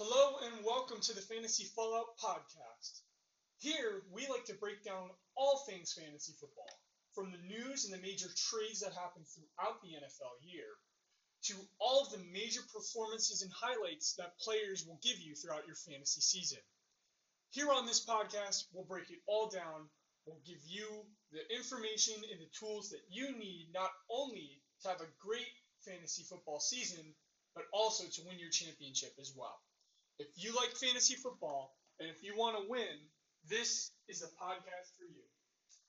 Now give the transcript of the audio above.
Hello and welcome to the Fantasy Fallout Podcast. Here, we like to break down all things fantasy football, from the news and the major trades that happen throughout the NFL year, to all of the major performances and highlights that players will give you throughout your fantasy season. Here on this podcast, we'll break it all down. We'll give you the information and the tools that you need not only to have a great fantasy football season, but also to win your championship as well. If you like fantasy football and if you want to win, this is a podcast for you.